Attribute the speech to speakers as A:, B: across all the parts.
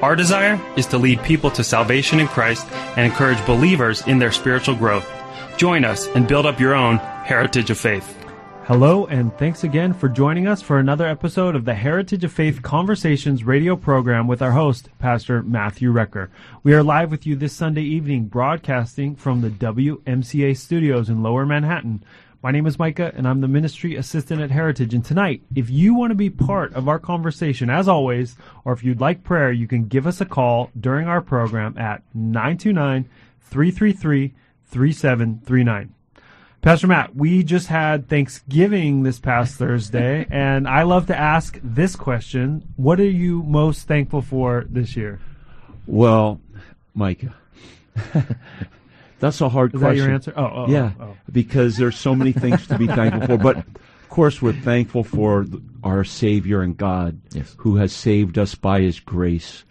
A: Our desire is to lead people to salvation in Christ and encourage believers in their spiritual growth. Join us and build up your own heritage of faith. Hello, and thanks again for joining us for another episode of the Heritage of Faith Conversations radio program with our host, Pastor Matthew Recker. We are live with you this Sunday evening, broadcasting from the WMCA studios in Lower Manhattan. My name is Micah, and I'm the ministry assistant at Heritage. And tonight, if you want to be part of our conversation, as always, or if you'd like prayer, you can give us a call during our program at 929 333 3739. Pastor Matt, we just had Thanksgiving this past Thursday, and I love to ask this question What are you most thankful for this year?
B: Well, Micah. That's a hard
A: Is
B: question.
A: that your answer? Oh, oh
B: yeah,
A: oh, oh.
B: because there's so many things to be thankful for. But of course, we're thankful for our Savior and God,
C: Yes.
B: who has saved us by His grace.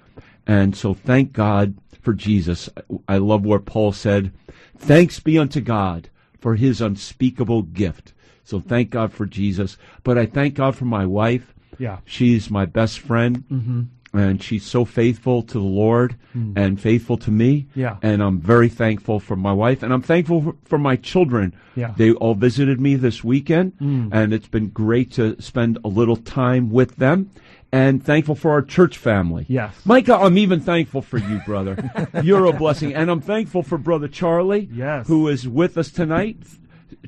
B: And so, thank God for Jesus. I love what Paul said. Thanks be unto God for His unspeakable gift. So, thank God for Jesus. But I thank God for my wife.
A: Yeah.
B: She's my best friend.
A: Mm-hmm.
B: And she's so faithful to the Lord and faithful to me.
A: Yeah.
B: And I'm very thankful for my wife and I'm thankful for, for my children.
A: Yeah.
B: They all visited me this weekend
A: Mm.
B: and it's been great to spend a little time with them and thankful for our church family.
A: Yes.
B: Micah, I'm even thankful for you, brother. You're a blessing. And I'm thankful for brother Charlie,
A: Yes.
B: who is with us tonight.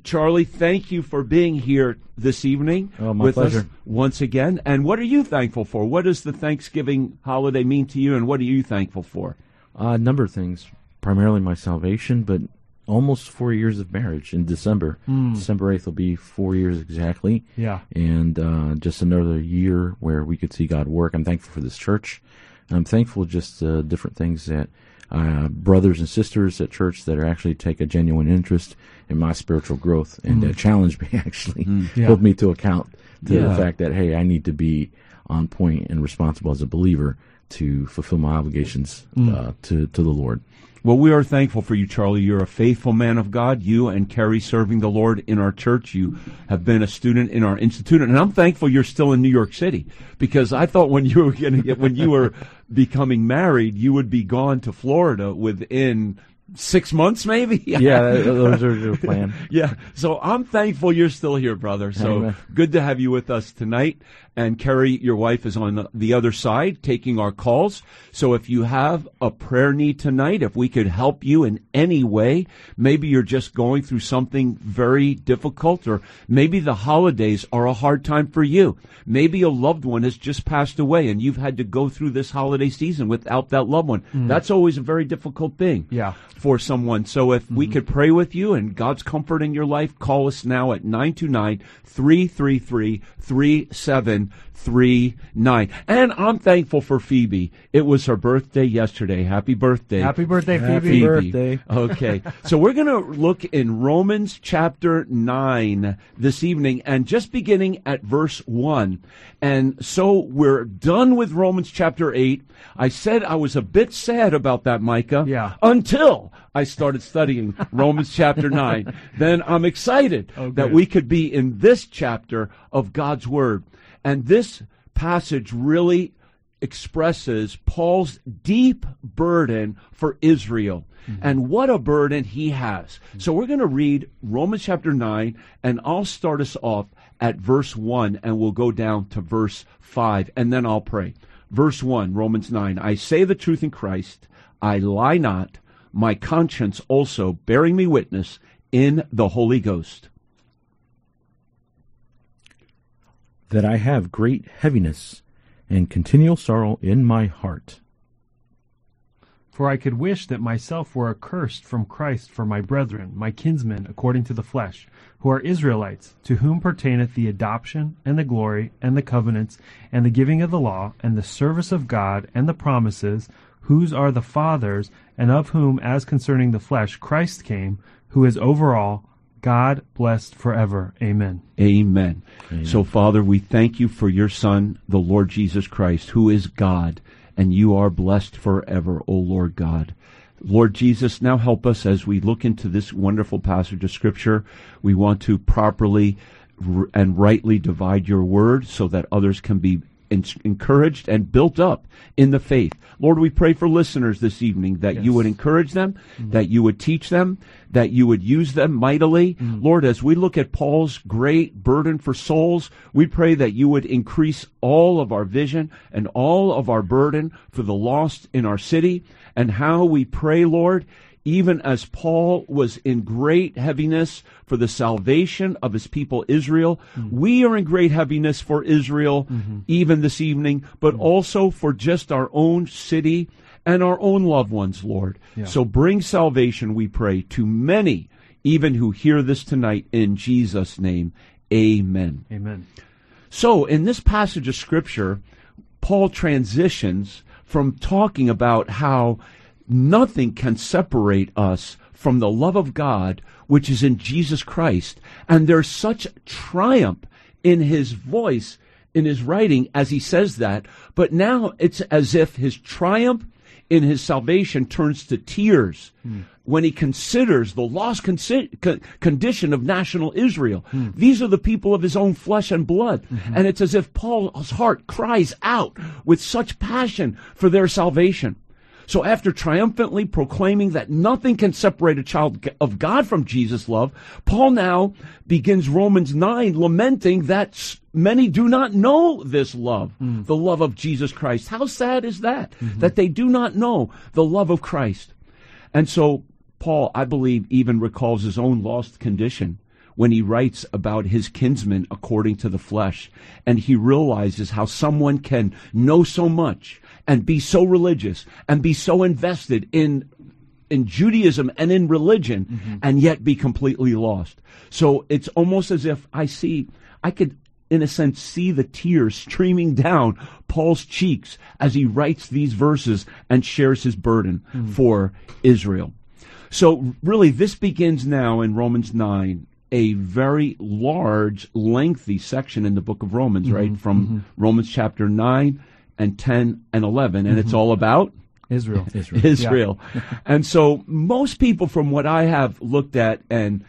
B: Charlie, thank you for being here this evening
C: Oh, my
B: with us once again. And what are you thankful for? What does the Thanksgiving holiday mean to you, and what are you thankful for?
C: Uh, a number of things, primarily my salvation, but almost four years of marriage in December. December 8th will be four years exactly.
A: Yeah.
C: And uh, just another year where we could see God work. I'm thankful for this church. And I'm thankful just uh, different things that uh, brothers and sisters at church that are actually take a genuine interest in my spiritual growth and uh, challenge me actually,
A: Yeah.
C: hold me to account to
B: Yeah.
C: the fact that hey, I need to be on point and responsible as a believer to fulfill my obligations uh, to to the Lord.
B: Well, we are thankful for you, Charlie. You're a faithful man of God. You and Carrie serving the Lord in our church. You have been a student in our institute, and I'm thankful you're still in New York City because I thought when you were going to get when you were becoming married, you would be gone to Florida within six months, maybe.
C: Yeah, those are the plan.
B: Yeah. So I'm thankful you're still here, brother. So
C: Amen.
B: good to have you with us tonight. And Carrie, your wife, is on the other side taking our calls. So if you have a prayer need tonight, if we could help you in any way, maybe you're just going through something very difficult, or maybe the holidays are a hard time for you. Maybe a loved one has just passed away and you've had to go through this holiday season without that loved one. Mm. That's always a very difficult thing
A: Yeah.
B: for someone. So if we mm-hmm. could pray with you and God's comfort in your life, call us now at 929-333-3739. And I'm thankful for Phoebe. It was her birthday yesterday. Happy birthday.
A: Happy birthday, Phoebe.
C: Happy
A: Phoebe.
C: birthday.
B: Okay. so we're going to look in Romans chapter 9 this evening and just beginning at verse 1. And so we're done with Romans chapter 8. I said I was a bit sad about that, Micah.
A: Yeah.
B: Until I started studying Romans chapter 9. Then I'm excited
A: Oh,
B: that we could be in this chapter of God's Word. And this passage really expresses Paul's deep burden for Israel. Mm-hmm. And what a burden he has. Mm-hmm. So we're going to read Romans chapter 9, and I'll start us off at verse 1, and we'll go down to verse 5, and then I'll pray. Verse 1, Romans 9 I say the truth in Christ, I lie not, my conscience also bearing me witness in the Holy Ghost.
C: That I have great heaviness and continual sorrow in my heart.
A: For I could wish that myself were accursed from Christ for my brethren, my kinsmen according to the flesh, who are Israelites, to whom pertaineth the adoption, and the glory, and the covenants, and the giving of the law, and the service of God, and the promises, whose are the fathers, and of whom, as concerning the flesh, Christ came, who is over all, God blessed forever. Amen.
B: Amen. So, Father, we thank you for your Son, the Lord Jesus Christ, who is God, and you are blessed forever, O Lord God. Lord Jesus, now help us as we look into this wonderful passage of Scripture. We want to properly and rightly divide your word so that others can be en- encouraged and built up in the faith. Lord, we pray for listeners this evening that you would encourage them, mm-hmm. that you would teach them, that you would use them mightily. Mm-hmm. Lord, as we look at Paul's great burden for souls, we pray that you would increase all of our vision and all of our burden for the lost in our city and how we pray, Lord, even as Paul was in great heaviness for the salvation of his people Israel, mm-hmm. we are in great heaviness for Israel mm-hmm. even this evening, but mm-hmm. also for just our own city and our own loved ones, Lord. So bring salvation, we pray, to many, even who hear this tonight in Jesus' name. Amen.
A: Amen.
B: So, in this passage of Scripture, Paul transitions from talking about how nothing can separate us from the love of God, which is in Jesus Christ. And there's such triumph in his voice, in his writing, as he says that. But now it's as if his triumph in his salvation turns to tears hmm. when he considers the lost consi- con- condition of national Israel. Hmm. These are the people of his own flesh and blood. Mm-hmm. And it's as if Paul's heart cries out with such passion for their salvation. So after triumphantly proclaiming that nothing can separate a child of God from Jesus' love, Paul now begins Romans 9 lamenting that many do not know this love, hmm. the love of Jesus Christ. How sad is that? Mm-hmm. That they do not know the love of Christ. And so Paul, I believe, even recalls his own lost condition when he writes about his kinsmen according to the flesh. And he realizes how someone can know so much and be so religious and be so invested in in Judaism and in religion mm-hmm. and yet be completely lost. So it's almost as if I see I could in a sense see the tears streaming down Paul's cheeks as he writes these verses and shares his burden mm-hmm. for Israel. So really this begins now in Romans 9 a very large lengthy section in the book of Romans, mm-hmm. right? From mm-hmm. Romans chapter 9 and 10 and 11 and it's mm-hmm. all about
A: Israel.
C: Israel.
B: Israel. and so most people from what I have looked at and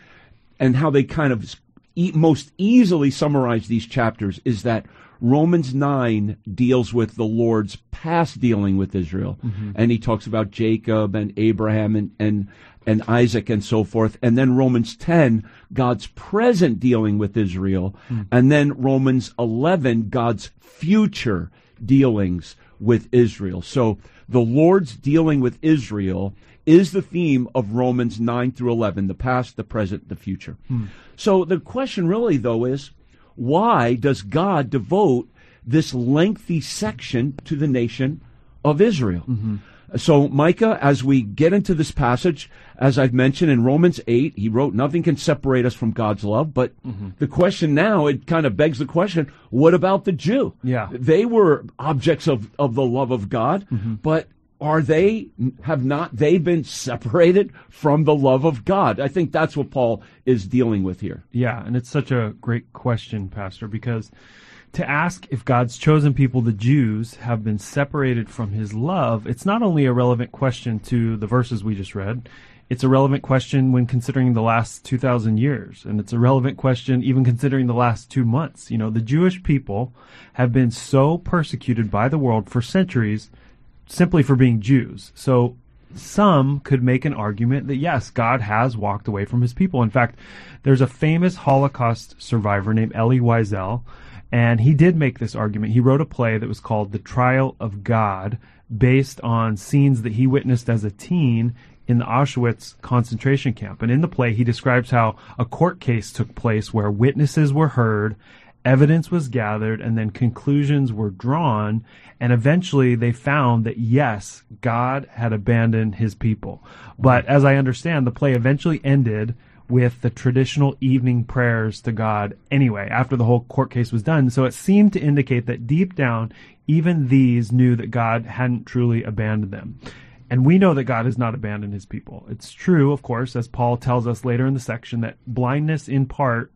B: and how they kind of e- most easily summarize these chapters is that Romans 9 deals with the Lord's past dealing with Israel. And he talks about Jacob and Abraham and, and, and Isaac and so forth. And then Romans 10, God's present dealing with Israel. Hmm. And then Romans 11, God's future dealings with Israel. So the Lord's dealing with Israel is the theme of Romans 9 through 11, the past, the present, the future. Hmm. So the question really, though, is why does God devote this lengthy section to the nation of Israel? Mm-hmm. So, Micah, as we get into this passage, as I've mentioned in Romans 8, he wrote, Nothing can separate us from God's love. But mm-hmm. the question now, it kind of begs the question what about the Jew?
A: Yeah.
B: They were objects of, of the love of God, mm-hmm. but are they, have not they been separated from the love of God? I think that's what Paul is dealing with here.
A: Yeah, and it's such a great question, Pastor, because to ask if God's chosen people, the Jews, have been separated from his love, it's not only a relevant question to the verses we just read, it's a relevant question when considering the last 2,000 years. And it's a relevant question even considering the last two months. You know, the Jewish people have been so persecuted by the world for centuries simply for being Jews. So some could make an argument that yes, God has walked away from his people. In fact, there's a famous Holocaust survivor named Elie Wiesel, and he did make this argument. He wrote a play that was called The Trial of God, based on scenes that he witnessed as a teen in the Auschwitz concentration camp. And in the play, he describes how a court case took place where witnesses were heard, evidence was gathered, and then conclusions were drawn. And eventually they found that yes, God had abandoned his people. But as I understand, the play eventually ended with the traditional evening prayers to God anyway, after the whole court case was done. So it seemed to indicate that deep down, even these knew that God hadn't truly abandoned them. And we know that God has not abandoned his people. It's true, of course, as Paul tells us later in the section, that blindness in part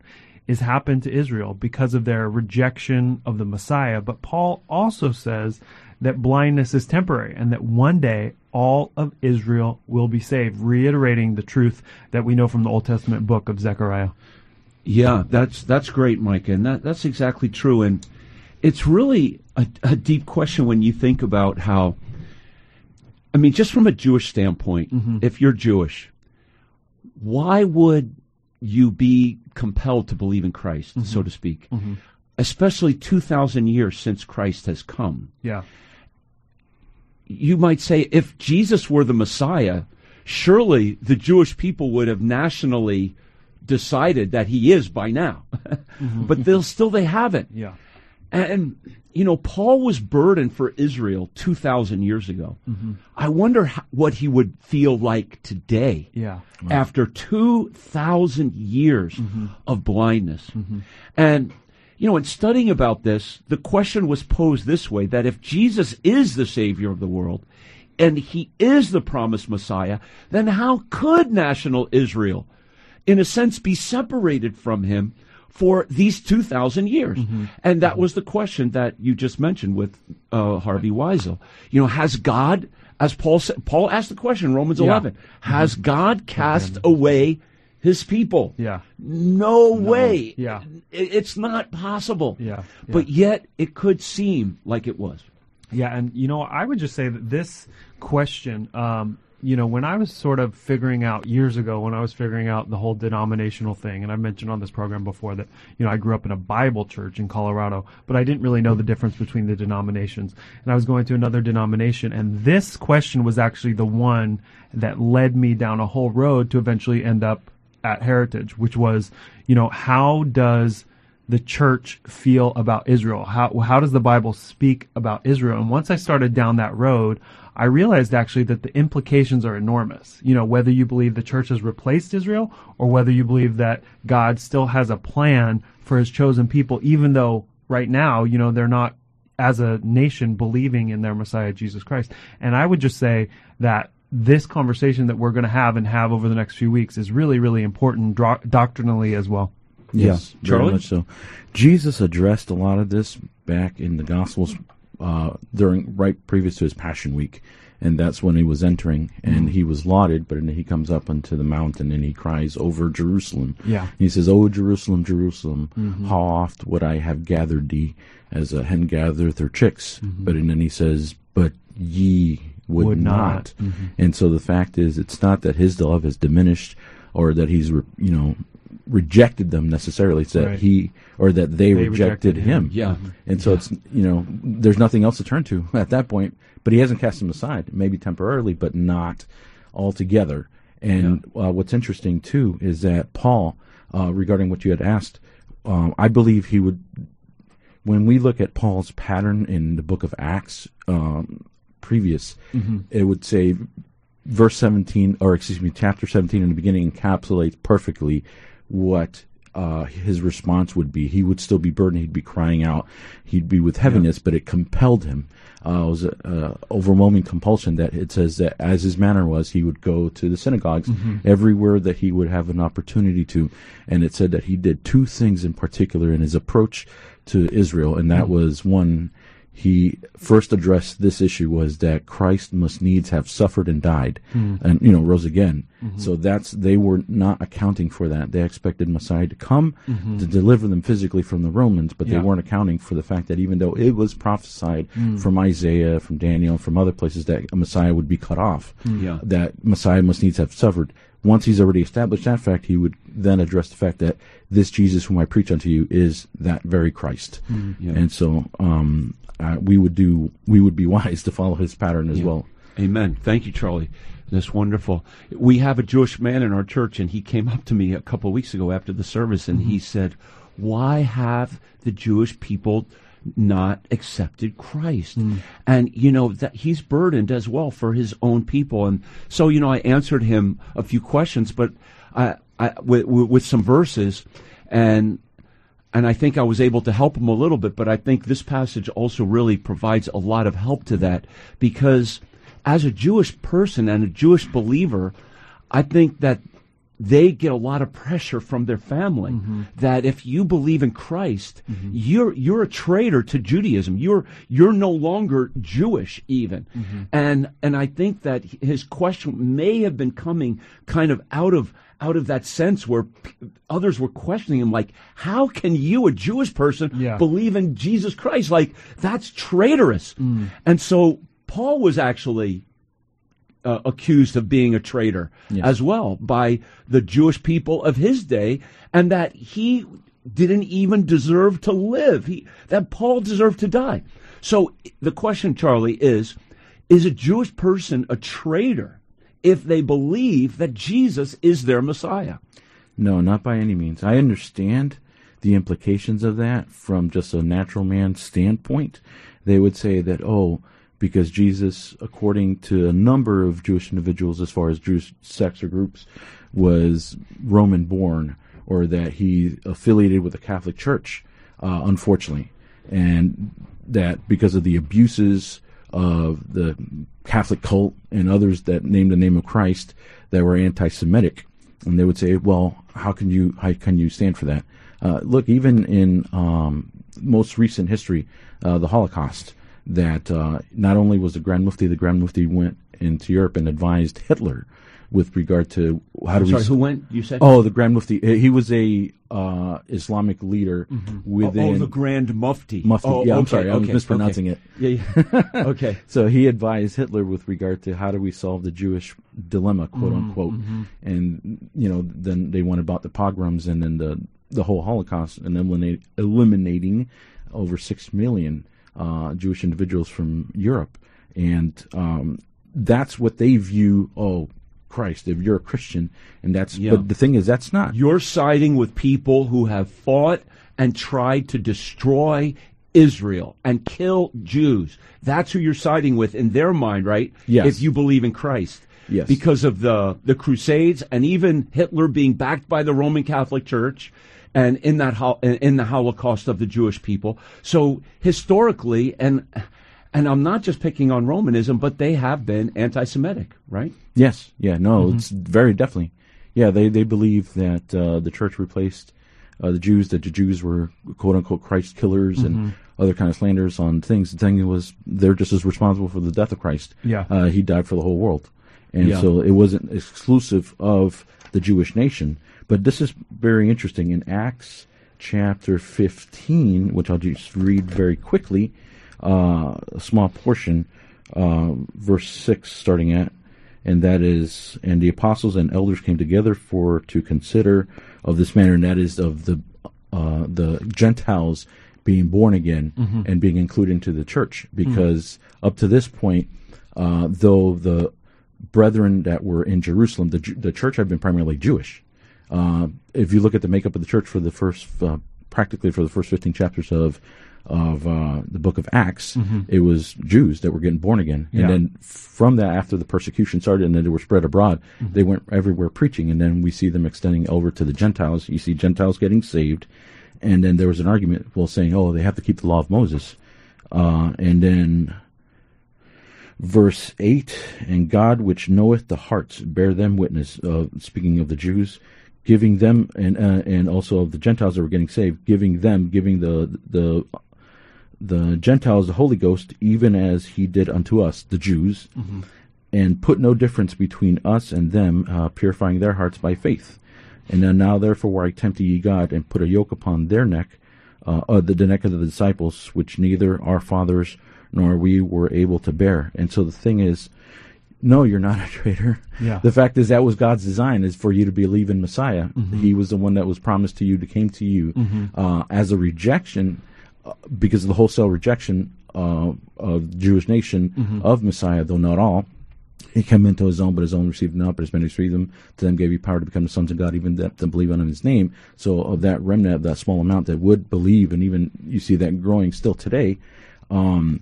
A: is happened to Israel because of their rejection of the Messiah. But Paul also says that blindness is temporary and that one day all of Israel will be saved, reiterating the truth that we know from the Old Testament book of Zechariah.
B: Yeah, that's that's great, Mike, and that that's exactly true. And it's really a, a deep question when you think about how. I mean, just from a Jewish standpoint,
A: Mm-hmm.
B: if you're Jewish, why would you be compelled to believe in Christ,
A: Mm-hmm.
B: so to speak? Especially 2,000 years since Christ has come.
A: Yeah.
B: You might say if Jesus were the Messiah, surely the Jewish people would have nationally decided that he is by now. Mm-hmm. but they'll still they haven't.
A: Yeah.
B: And you know, Paul was burdened for Israel 2000 years ago. Mm-hmm. I wonder how, what he would feel like today
A: Yeah.
B: after 2,000 years mm-hmm. of blindness. And, you know, in studying about this, the question was posed this way that if Jesus is the Savior of the world and he is the promised Messiah, then how could national Israel, in a sense, be separated from him? For these 2,000 years. Mm-hmm. And that mm-hmm. was the question that you just mentioned with uh, Harvey Wiesel. You know, has God, as Paul said, Paul asked the question in Romans
A: Yeah.
B: 11, has mm-hmm. God cast away his people?
A: Yeah.
B: No, way.
A: Yeah.
B: It's not possible.
A: Yeah.
B: But yet it could seem like it was.
A: Yeah, and you know, I would just say that this question, um, you know, when I was sort of figuring out years ago, when I was figuring out the whole denominational thing, and I mentioned on this program before that, you know, I grew up in a Bible church in Colorado, but I didn't really know the difference between the denominations. And I was going to another denomination, and this question was actually the one that led me down a whole road to eventually end up at Heritage, which was, you know, how does the church feel about Israel? How how does the Bible speak about Israel? And once I started down that road, I realized actually that the implications are enormous. You know, whether you believe the church has replaced Israel or whether you believe that God still has a plan for his chosen people even though right now, you know, they're not as a nation believing in their Messiah Jesus Christ. And I would just say that this conversation that we're going to have and have over the next few weeks is really really important dro- doctrinally as well.
C: Yes,
B: Yeah.
C: very much so. Jesus addressed a lot of this back in the Gospels uh, during right previous to his Passion Week, and that's when he was entering, and mm-hmm. he was lauded. But then he comes up onto the mountain and he cries over Jerusalem.
A: Yeah.
C: he says, "Oh Jerusalem, Jerusalem, mm-hmm. how oft would I have gathered thee as a hen gathereth her chicks?" Mm-hmm. But and then he says, "But ye would,
A: Would not."
C: not." And so the fact is, it's not that his love has diminished or that he's, re- you know, rejected them necessarily. It's that
A: Right.
C: he or that they,
A: They
C: rejected,
A: rejected him.
C: him.
B: Yeah.
C: And so it's you know, there's nothing else to turn to at that point. But he hasn't cast them aside, maybe temporarily, but not altogether. And uh, what's interesting too is that Paul, uh, regarding what you had asked, um, I believe he would when we look at Paul's pattern in the book of Acts, um, previous, it would say verse 17, or excuse me, chapter 17 in the beginning encapsulates perfectly what uh, his response would be. He would still be burdened. He'd be crying out. He'd be with heaviness, but it compelled him. Uh, it was an overwhelming compulsion that it says that as his manner was, he would go to the synagogues everywhere that he would have an opportunity to. And it said that he did two things in particular in his approach to Israel, and that was one, he first addressed this issue was that Christ must needs have suffered and died, hmm. and you know rose again. Mm-hmm. So that's they were not accounting for that. They expected Messiah to come mm-hmm. to deliver them physically from the Romans, but
A: Yeah.
C: they weren't accounting for the fact that even though it was prophesied hmm. from Isaiah, from Daniel, from other places that a Messiah would be cut off, hmm.
B: Yeah.
C: that Messiah must needs have suffered. Once he's already established that fact, he would then address the fact that this Jesus whom I preach unto you is that very Christ.
B: Yeah.
C: And so um, uh, we would do we would be wise to follow his pattern as well.
B: Amen. Thank you, Charlie. That's wonderful. We have a Jewish man in our church, and he came up to me a couple of weeks ago after the service, and he said, "Why have the Jewish people not accepted Christ?" And you know that he's burdened as well for his own people, and so you know I answered him a few questions, but. I, I, with, with some verses, and and I think I was able to help him a little bit. But I think this passage also really provides a lot of help to that because as a Jewish person and a Jewish believer, I think that they get a lot of pressure from their family mm-hmm. that if you believe in Christ, mm-hmm. you're you're a traitor to Judaism. You're you're no longer Jewish even. Mm-hmm. And and I think that his question may have been coming kind of out of out of that sense where p- others were questioning him like how can you a Jewish person yeah. believe in Jesus Christ like that's traitorous. Mm. And so Paul was actually uh, accused of being a traitor yes. as well by the Jewish people of his day, and that he didn't even deserve to live. He, that Paul deserved to die. So the question, Charlie, is: Is a Jewish person a traitor if they believe that Jesus is their Messiah?
C: No, not by any means. I understand the implications of that from just a natural man standpoint. They would say that, oh, because Jesus, according to a number of Jewish individuals, as far as Jewish sects or groups, was Roman born, or that he affiliated with the Catholic Church, uh, unfortunately, and that because of the abuses of the Catholic cult and others that named the name of Christ that were anti-Semitic, and they would say, "Well, how can you how can you stand for that?" Uh, look, even in um, most recent history, uh, the Holocaust that uh, not only was the Grand Mufti, the Grand Mufti went into Europe and advised Hitler with regard to how do
B: we. Sorry, who went? You said.
C: Oh, the Grand Mufti. He was a uh, Islamic leader mm-hmm. within.
B: Oh, oh, the Grand Mufti.
C: Mufti.
B: Oh,
C: yeah, okay, I'm sorry, I was mispronouncing
B: okay. it. Yeah. yeah. okay.
C: so he advised Hitler with regard to how do we solve the Jewish dilemma, quote mm-hmm. unquote, mm-hmm. and you know then they went about the pogroms and then the the whole Holocaust and eliminate, eliminating over six million uh, Jewish individuals from Europe, and um, that's what they view. Oh, Christ, if you're a Christian, and that's. Yeah. But the thing is, that's not.
B: You're siding with people who have fought and tried to destroy Israel and kill Jews. That's who you're siding with in their mind, right?
C: Yes.
B: If you believe in Christ.
C: Yes.
B: Because of the, the Crusades and even Hitler being backed by the Roman Catholic Church and in that in the Holocaust of the Jewish people. So historically, and and I'm not just picking on Romanism, but they have been anti-Semitic, right?
C: Yes, yeah, no, mm-hmm. it's very definitely, yeah. They they believe that uh, the church replaced uh, the Jews, that the Jews were quote unquote Christ killers mm-hmm. and other kind of slanders on things. The thing was, they're just as responsible for the death of Christ.
B: Yeah,
C: uh, he died for the whole world, and yeah. so it wasn't exclusive of the Jewish nation. But this is very interesting. In Acts chapter 15, which I'll just read very quickly, uh, a small portion, uh, verse 6 starting at, and that is, and the apostles and elders came together for to consider of this matter, and that is of the uh, the Gentiles being born again mm-hmm. and being included into the church, because mm-hmm. up to this point, uh, though the brethren that were in Jerusalem, the the church had been primarily Jewish. Uh, if you look at the makeup of the church for the first, uh, practically for the first 15 chapters of of uh, the book of Acts, mm-hmm. it was Jews that were getting born again. Yeah. And then from that, after the persecution started and then they were spread abroad, mm-hmm. they went everywhere preaching. And then we see them extending over to the Gentiles. You see Gentiles getting saved. And then there was an argument, well, saying, oh, they have to keep the law of Moses. Uh, and then verse 8 And God, which knoweth the hearts, bear them witness, uh, speaking of the Jews, giving them and uh, and also of the Gentiles that were getting saved, giving them, giving the the the Gentiles the Holy Ghost, even as He did unto us, the Jews, mm-hmm. and put no difference between us and them, uh, purifying their hearts by faith. And then now, therefore, I tempt ye God, and put a yoke upon their neck, uh, uh, the, the neck of the disciples, which neither our fathers nor we were able to bear. And so the thing is, no, you're not a traitor.
B: Yeah.
C: The fact is that was God's design is for you to believe in Messiah. Mm-hmm. He was the one that was promised to you, that came to you mm-hmm. uh, as a rejection because of the wholesale rejection uh, of the Jewish nation mm-hmm. of Messiah, though not all. He came into his own, but his own received not. But as many received them, to them gave he power to become the sons of God, even that to believe on his name. So of that remnant, of that small amount that would believe, and even you see that growing still today, um,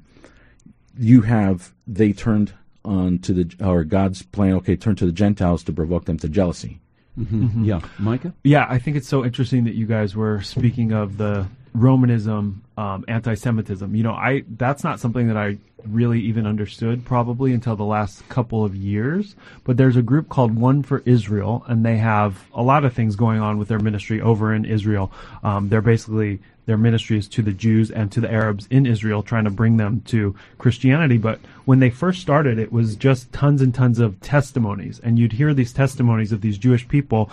C: you have they turned on to the or God's plan. Okay, turn to the Gentiles to provoke them to jealousy.
B: Mm-hmm. Yeah, Micah.
A: Yeah, I think it's so interesting that you guys were speaking of the Romanism, um, anti-Semitism. You know, I that's not something that I really even understood probably until the last couple of years. But there's a group called One for Israel, and they have a lot of things going on with their ministry over in Israel. Um, they're basically their ministry is to the Jews and to the Arabs in Israel, trying to bring them to Christianity. But when they first started, it was just tons and tons of testimonies, and you'd hear these testimonies of these Jewish people,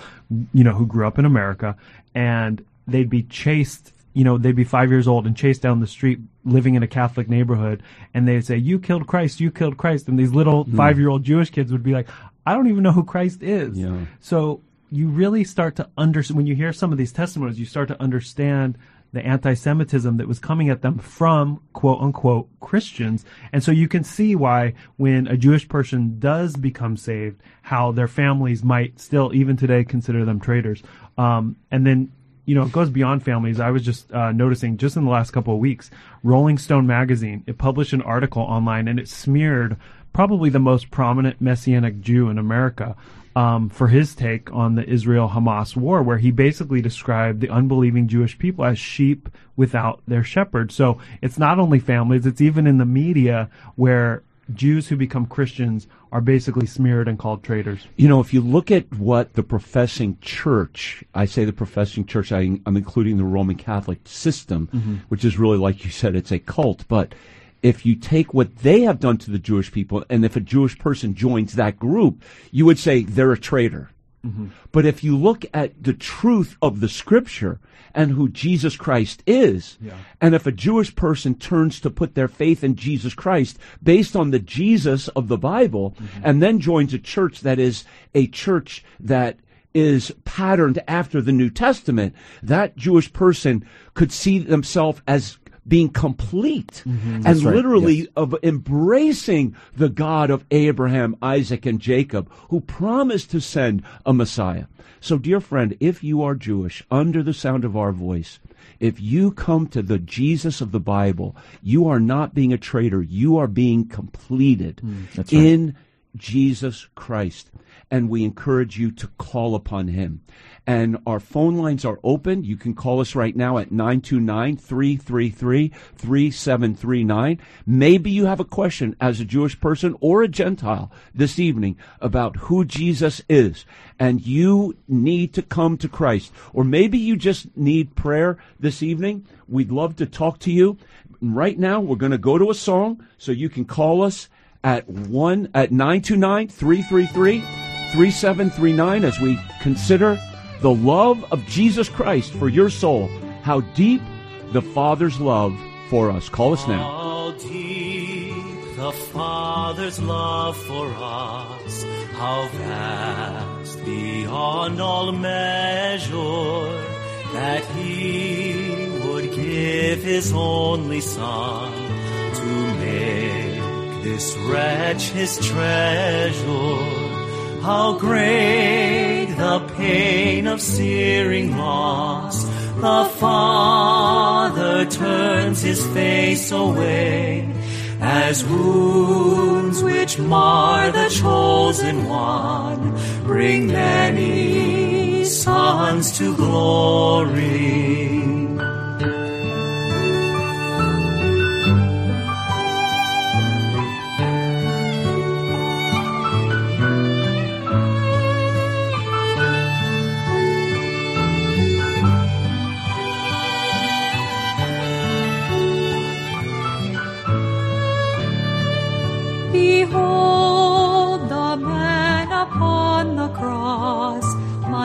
A: you know, who grew up in America, and they'd be chased you know, they'd be five years old and chased down the street living in a Catholic neighborhood and they'd say, you killed Christ, you killed Christ. And these little mm. five year old Jewish kids would be like, I don't even know who Christ is. Yeah. So you really start to understand, when you hear some of these testimonies, you start to understand the anti-Semitism that was coming at them from quote unquote Christians. And so you can see why when a Jewish person does become saved, how their families might still, even today, consider them traitors. Um, and then you know, it goes beyond families. I was just uh, noticing just in the last couple of weeks, Rolling Stone magazine it published an article online and it smeared probably the most prominent Messianic Jew in America um, for his take on the Israel-Hamas war, where he basically described the unbelieving Jewish people as sheep without their shepherd. So it's not only families; it's even in the media where Jews who become Christians are basically smeared and called traitors.
B: You know, if you look at what the professing church, I say the professing church, I, am including the Roman Catholic system, mm-hmm. which is really, like you said, it's a cult. But if you take what they have done to the Jewish people, and if a Jewish person joins that group, you would say they're a traitor. Mm-hmm. But if you look at the truth of the scripture and who Jesus Christ is, yeah. and if a Jewish person turns to put their faith in Jesus Christ based on the Jesus of the Bible, mm-hmm. and then joins a church that is a church that is patterned after the New Testament, that Jewish person could see themselves as being complete mm-hmm. and right. literally yes. of embracing the God of Abraham, Isaac, and Jacob, who promised to send a Messiah. So, dear friend, if you are Jewish, under the sound of our voice, if you come to the Jesus of the Bible, you are not being a traitor. You are being completed mm, right. in Jesus Christ. And we encourage you to call upon him. And our phone lines are open. You can call us right now at 929 333 3739. Maybe you have a question as a Jewish person or a Gentile this evening about who Jesus is, and you need to come to Christ. Or maybe you just need prayer this evening. We'd love to talk to you. Right now, we're going to go to a song so you can call us at 1 at 929 333 3739 as we consider the love of Jesus Christ for your soul, how deep the Father's love for us. Call us now.
D: How deep the Father's love for us, how vast beyond all measure, that He would give His only Son to make this wretch His treasure. How great the pain of searing loss. The Father turns his face away as wounds which mar the chosen one bring many sons to glory.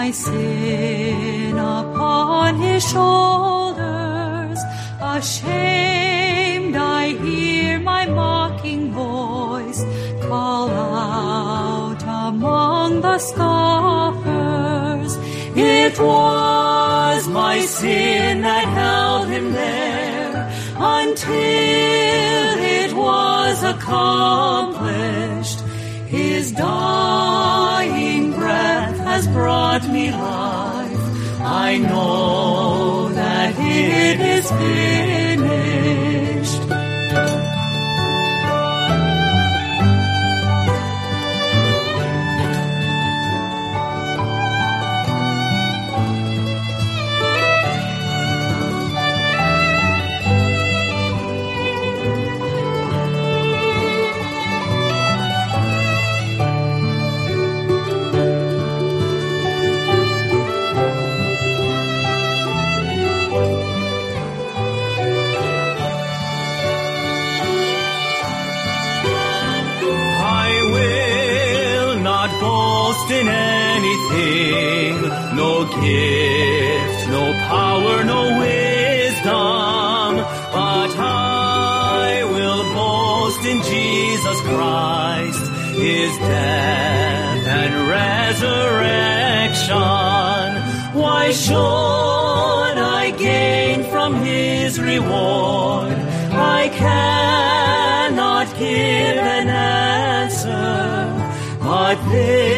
E: My sin upon his shoulders. Ashamed, I hear my mocking voice call out among the scoffers.
D: It was my sin that held him there until it was accomplished. His has brought me life. I know that it is finished. Gift, no power, no wisdom, but I will boast in Jesus Christ, His death and resurrection. Why should I gain from His reward? I cannot give an answer, but this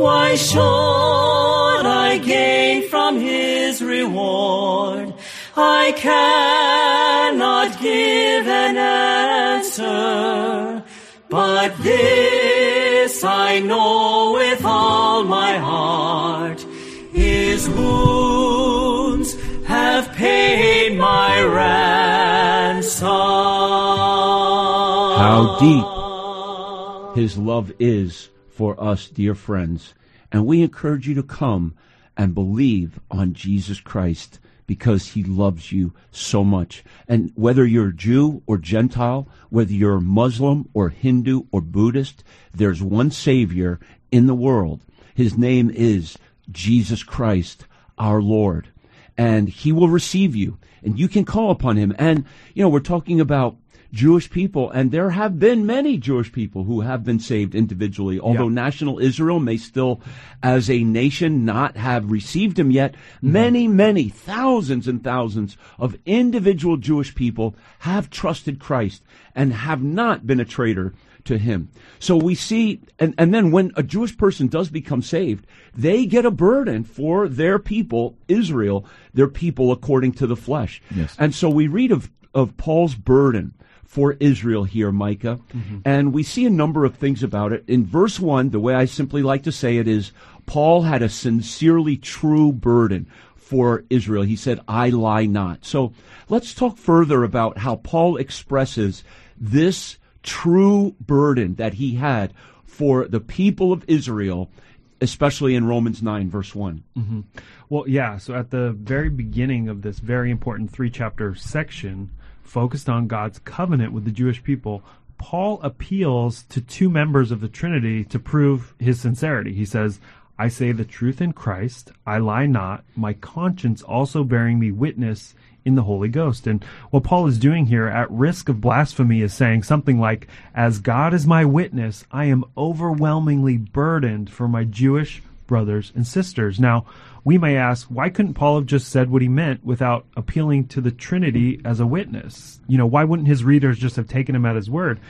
D: Why should I gain from His reward? I cannot give an answer, but this I know with all my heart. His wounds have paid my ransom.
B: How deep His love is for us, dear friends. And we encourage you to come and believe on Jesus Christ because he loves you so much. And whether you're Jew or Gentile, whether you're Muslim or Hindu or Buddhist, there's one Savior in the world. His name is Jesus Christ, our Lord. And he will receive you. And you can call upon him. And, you know, we're talking about Jewish people, and there have been many Jewish people who have been saved individually, although
A: Yeah.
B: national Israel may still, as a nation, not have received him yet. Mm-hmm. Many, many, thousands and thousands of individual Jewish people have trusted Christ and have not been a traitor to him. So we see, and, and then when a Jewish person does become saved, they get a burden for their people, Israel, their people according to the flesh.
C: Yes.
B: And so we read of, of Paul's burden for Israel here, Micah, mm-hmm. and we see a number of things about it. In verse 1, the way I simply like to say it is Paul had a sincerely true burden for Israel. He said, I lie not. So let's talk further about how Paul expresses this true burden that he had for the people of Israel, especially in Romans 9, verse one mm-hmm.
A: Well, yeah. So at the very beginning of this very important three chapter section, focused on God's covenant with the Jewish people, Paul appeals to two members of the Trinity to prove his sincerity. He says, I say the truth in Christ, I lie not, my conscience also bearing me witness in the Holy Ghost. And what Paul is doing here, at risk of blasphemy, is saying something like, As God is my witness, I am overwhelmingly burdened for my Jewish brothers and sisters. Now, we may ask, why couldn't Paul have just said what he meant without appealing to the Trinity as a witness? You know, why wouldn't his readers just have taken him at his word?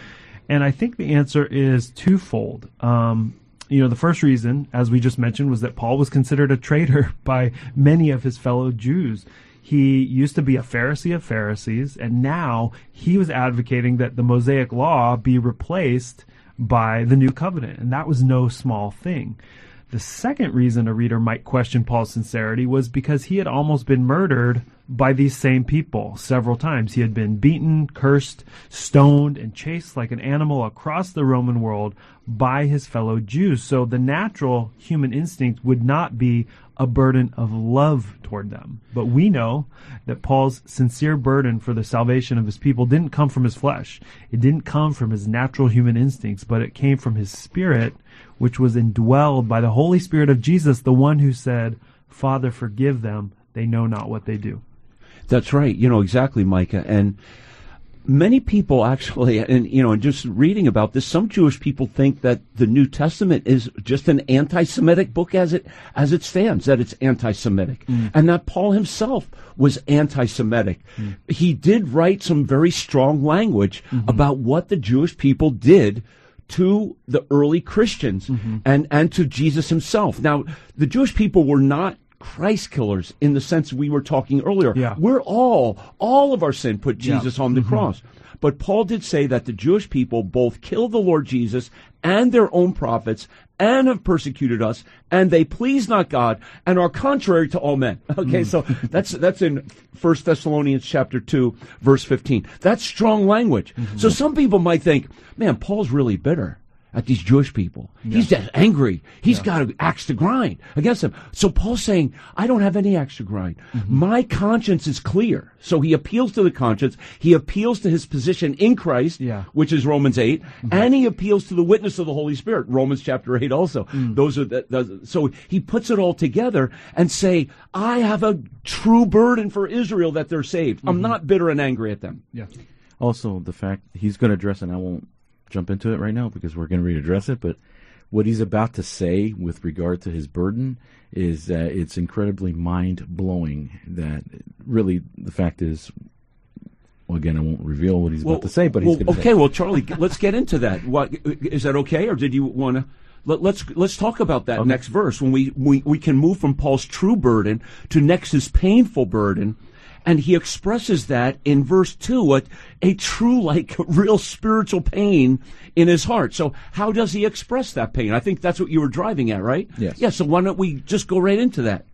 A: And I think the answer is twofold. Um, you know, the first reason, as we just mentioned, was that Paul was considered a traitor by many of his fellow Jews. He used to be a Pharisee of Pharisees, and now he was advocating that the Mosaic law be replaced by the new covenant, and that was no small thing. The second reason a reader might question Paul's sincerity was because he had almost been murdered by these same people several times. He had been beaten, cursed, stoned, and chased like an animal across the Roman world by his fellow Jews. So the natural human instinct would not be a burden of love toward them. But we know that Paul's sincere burden for the salvation of his people didn't come from his flesh. It didn't come from his natural human instincts, but it came from his spirit, which was indwelled by the Holy Spirit of Jesus, the one who said, Father, forgive them. They know not what they do.
B: That's right. You know exactly, Micah. And many people actually, and you know, and just reading about this, some Jewish people think that the New Testament is just an anti-Semitic book as it as it stands. That it's anti-Semitic, mm. and that Paul himself was anti-Semitic. Mm. He did write some very strong language mm-hmm. about what the Jewish people did to the early Christians mm-hmm. and, and to Jesus himself. Now, the Jewish people were not Christ killers in the sense we were talking earlier.
A: Yeah.
B: We're all, all of our sin put
A: Yeah.
B: Jesus on the mm-hmm. cross. But Paul did say that the Jewish people both killed the Lord Jesus and their own prophets and have persecuted us and they please not God and are contrary to all men. Okay, so mm. that's that's in First Thessalonians chapter 2 verse 15. That's strong language. Mm-hmm. So some people might think, man, Paul's really bitter. At these Jewish people. He's just angry. He's got an axe to grind against them. So Paul's saying, I don't have any axe to grind.
A: Mm-hmm.
B: My conscience is clear. So he appeals to the conscience. He appeals to his position in Christ,
A: Yeah.
B: which is Romans 8, and he appeals to the witness of the Holy Spirit, Romans chapter 8 also.
A: Mm.
B: Those are the, the, so he puts it all together and say, I have a true burden for Israel that they're saved.
A: Mm-hmm.
B: I'm not bitter and angry at them.
A: Yeah.
C: Also, the fact he's going to address, and I won't jump into it right now because we're going to readdress it, but what he's about to say with regard to his burden is that it's incredibly mind blowing. That really, the fact is, well, again, I won't reveal what he's about to say, but he's
B: well,
C: going to
B: okay. Well, Charlie, let's get into that. What is that? Okay, or did you want to? Let, let's let's talk about that next verse when we, we we can move from Paul's true burden to next his painful burden, and he expresses that in verse two, a, a true like real spiritual pain in his heart. So how does he express that pain? I think that's what you were driving at, right?
C: Yes.
B: Yeah. So why don't we just go right into that?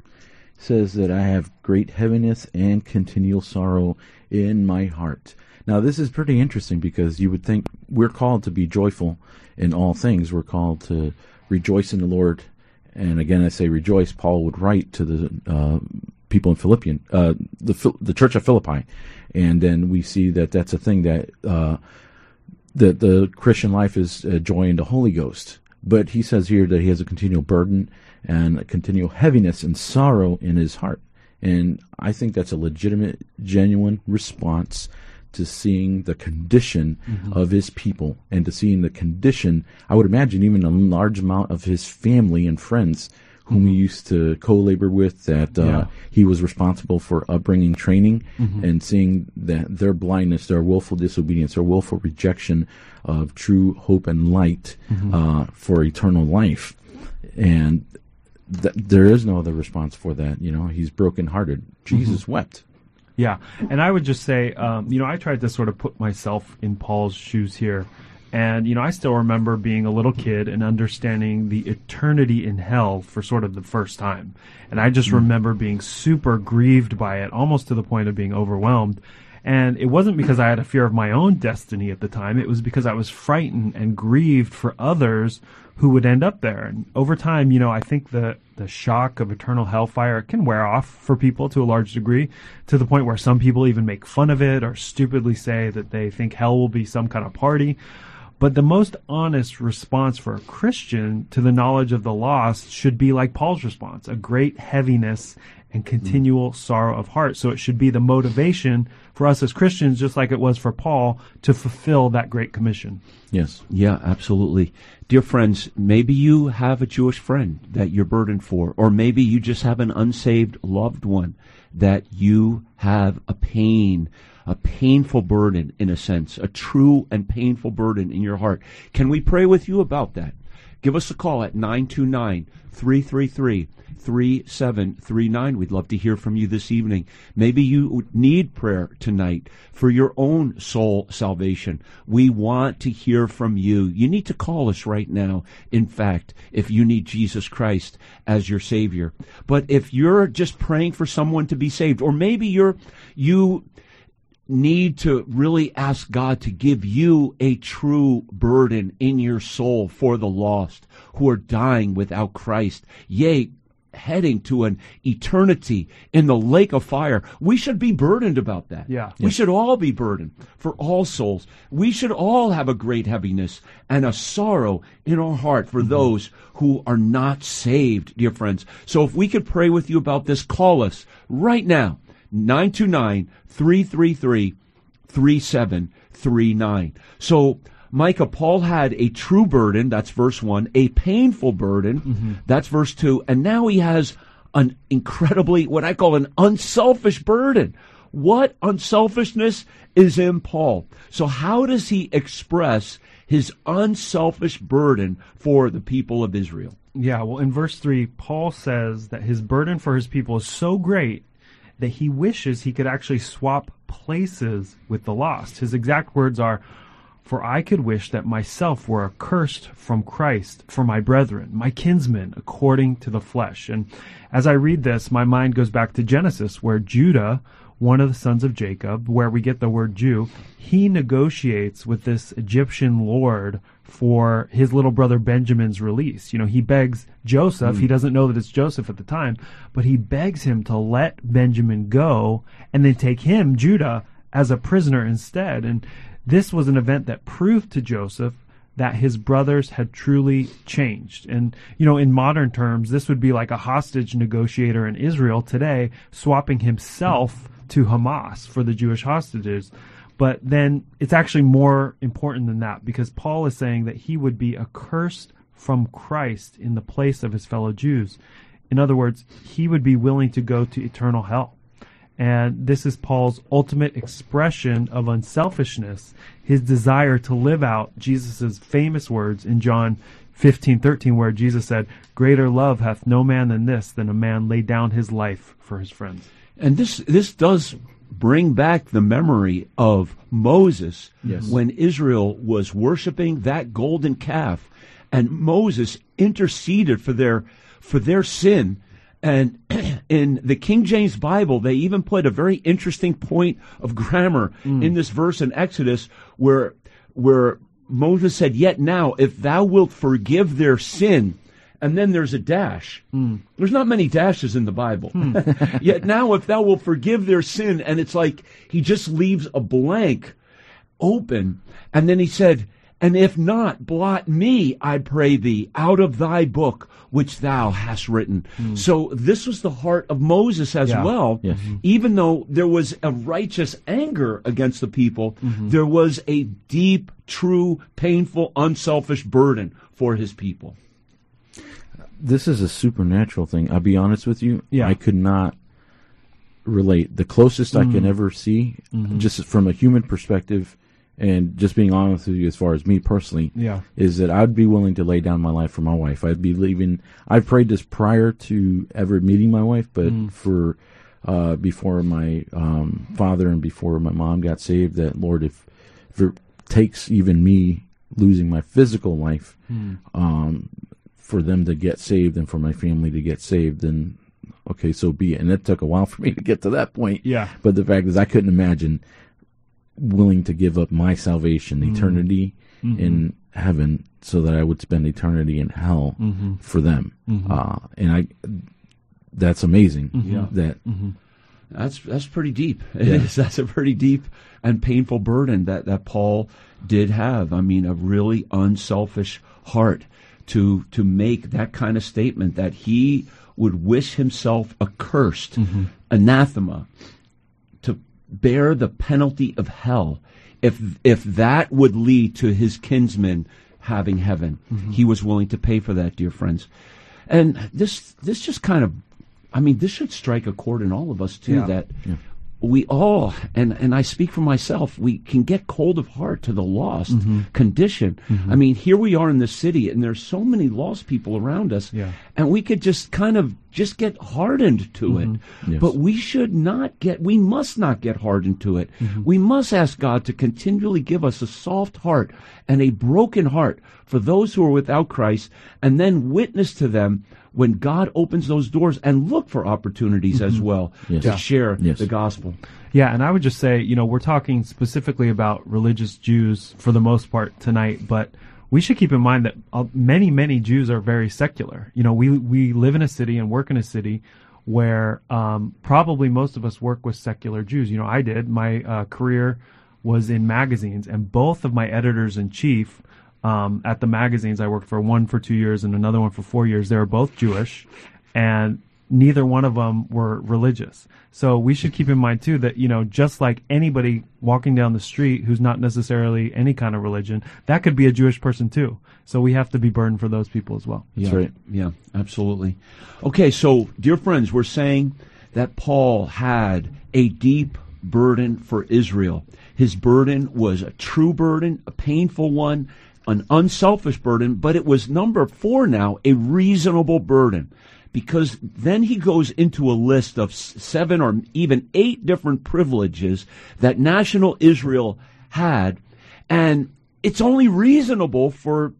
C: says that I have great heaviness and continual sorrow in my heart. Now, this is pretty interesting because you would think we're called to be joyful in all things. We're called to rejoice in the Lord. And again, I say rejoice. Paul would write to the uh, people in Philippian, uh, the the church of Philippi, and then we see that that's a thing that uh, that the Christian life is uh, joy in the Holy Ghost. But he says here that he has a continual burden and a continual heaviness and sorrow in his heart. And I think that's a legitimate, genuine response to seeing the condition of his people and to seeing the condition, I would imagine, even a large amount of his family and friends whom he used to co-labor with, that uh,
A: Yeah.
C: he was responsible for upbringing, training, and seeing that their blindness, their willful disobedience, their willful rejection of true hope and light uh, for eternal life, and th- there is no other response for that. You know, he's brokenhearted. Jesus wept.
A: Yeah, and I would just say, um, you know, I tried to sort of put myself in Paul's shoes here, and you know, I still remember being a little kid and understanding the eternity in hell for sort of the first time, and I just hmm. remember being super grieved by it, almost to the point of being overwhelmed. And it wasn't because I had a fear of my own destiny at the time. It was because I was frightened and grieved for others who would end up there. And over time, you know, I think the the shock of eternal hellfire can wear off for people to a large degree, to the point where some people even make fun of it or stupidly say that they think hell will be some kind of party. But the most honest response for a Christian to the knowledge of the lost should be like Paul's response, a great heaviness and continual sorrow of heart. So it should be the motivation for us as Christians, just like it was for Paul, to fulfill that great commission.
C: Yes.
B: Yeah, absolutely. Dear friends, maybe you have a Jewish friend that you're burdened for, or maybe you just have an unsaved loved one that you have a pain, a painful burden in a sense, a true and painful burden in your heart. Can we pray with you about that? Give us a call at 929 333 3739. We'd love to hear from you this evening. Maybe you need prayer tonight for your own soul salvation. We want to hear from you. You need to call us right now, in fact, if you need Jesus Christ as your Savior. But if you're just praying for someone to be saved, or maybe you're, you, need to really ask God to give you a true burden in your soul for the lost who are dying without Christ. Yea, heading to an eternity in the lake of fire. We should be burdened about that.
A: Yeah.
B: We should all be burdened for all souls. We should all have a great heaviness and a sorrow in our heart for mm-hmm. those who are not saved, dear friends. So if we could pray with you about this, call us right now. 929 333 3739. So, Micah, Paul had a true burden, that's verse 1, a painful burden, mm-hmm. that's verse 2, and now he has an incredibly, what I call an unselfish burden. What unselfishness is in Paul? So, how does he express his unselfish burden for the people of Israel?
A: Yeah, well, in verse 3, Paul says that his burden for his people is so great that he wishes he could actually swap places with the lost. His exact words are, For I could wish that myself were accursed from Christ for my brethren, my kinsmen, according to the flesh. And as I read this, my mind goes back to Genesis, where Judah one of the sons of Jacob, where we get the word Jew, he negotiates with this Egyptian lord for his little brother Benjamin's release. You know, he begs Joseph, hmm. he doesn't know that it's Joseph at the time, but he begs him to let Benjamin go and then take him, Judah, as a prisoner instead. And this was an event that proved to Joseph that his brothers had truly changed. And, you know, in modern terms, this would be like a hostage negotiator in Israel today swapping himself to Hamas for the Jewish hostages. But then it's actually more important than that because Paul is saying that he would be accursed from Christ in the place of his fellow Jews. In other words, he would be willing to go to eternal hell. And this is Paul's ultimate expression of unselfishness, his desire to live out Jesus' famous words in John 15, 13, where Jesus said, Greater love hath no man than this, than a man lay down his life for his friends.
B: And this this does bring back the memory of Moses
C: Yes.
B: when Israel was worshiping that golden calf. And Moses interceded for their for their sin. And in the King James Bible they even put a very interesting point of grammar mm. in this verse in Exodus where where Moses said yet now if thou wilt forgive their sin and then there's a dash. Hmm. There's not many dashes in the Bible. Hmm. Yet now, if thou wilt forgive their sin, and it's like he just leaves a blank open. And then he said, And if not, blot me, I pray thee, out of thy book which thou hast written. Hmm. So this was the heart of Moses as
A: Yeah.
B: well.
C: Yes. Mm-hmm.
B: Even though there was a righteous anger against the people, mm-hmm. there was a deep, true, painful, unselfish burden for his people.
C: This is a supernatural thing. I'll be honest with you.
A: Yeah.
C: I could not relate. The closest I can ever see, just from a human perspective, and just being honest with you, as far as me personally,
A: Yeah.
C: is that I'd be willing to lay down my life for my wife. I'd be leaving. I've prayed this prior to ever meeting my wife, but for uh, before my um, father and before my mom got saved, that Lord, if, if it takes even me losing my physical life, um, for them to get saved and for my family to get saved, then okay, so be it. And it took a while for me to get to that point.
A: Yeah.
C: But the fact is, I couldn't imagine willing to give up my salvation, mm-hmm. eternity mm-hmm. in heaven, so that I would spend eternity in hell mm-hmm. for them. Uh, and I, that's amazing.
B: Yeah.
C: That
B: That's that's pretty deep. It is. That's a pretty deep and painful burden that, that Paul did have. I mean, a really unselfish heart to to make that kind of statement that he would wish himself accursed, mm-hmm. anathema, to bear the penalty of hell if if that would lead to his kinsmen having heaven. Mm-hmm. He was willing to pay for that, dear friends. And this this just kind of I mean, this should strike a chord in all of us too
A: Yeah.
B: that we all and and I speak for myself, we can get cold of heart to the lost
A: Mm-hmm.
B: condition. Mm-hmm. I mean, here we are in the city and there's so many lost people around us
A: Yeah.
B: and we could just kind of just get hardened to mm-hmm. it.
C: Yes.
B: But we should not get we must not get hardened to it. Mm-hmm. We must ask God to continually give us a soft heart and a broken heart for those who are without Christ and then witness to them when God opens those doors and look for opportunities as well
C: Yes.
B: to
C: Yeah.
B: share
C: Yes.
B: the gospel.
A: Yeah, and I would just say, you know, we're talking specifically about religious Jews for the most part tonight, but we should keep in mind that uh, many, many Jews are very secular. You know, we we live in a city and work in a city where um, probably most of us work with secular Jews. You know, I did. My uh, career was in magazines, and both of my editors in chief um, at the magazines I worked for, one for two years and another one for four years, they were both Jewish, and neither one of them were religious. So we should keep in mind too that you know just like anybody walking down the street who's not necessarily any kind of religion, that could be a Jewish person too. So we have to be burdened for those people as well.
C: That's
B: yeah.
C: right.
B: Yeah, absolutely. Okay, so dear friends, we're saying that Paul had a deep burden for Israel. His burden was a true burden, a painful one, an unselfish burden, but it was number four now, a reasonable burden. Because then he goes into a list of seven or even eight different privileges that national Israel had. And it's only reasonable for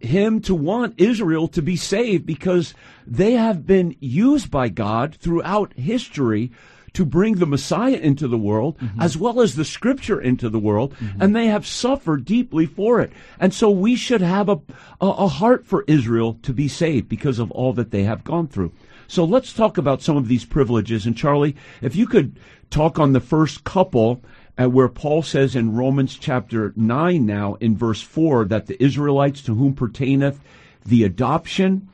B: him to want Israel to be saved because they have been used by God throughout history to bring the Messiah into the world as well as the scripture into the world, and they have suffered deeply for it. And so we should have a, a, a heart for Israel to be saved because of all that they have gone through. So let's talk about some of these privileges. And Charlie, if you could talk on the first couple, uh, where Paul says in Romans chapter 9 now in verse 4 that the Israelites to whom pertaineth the adoption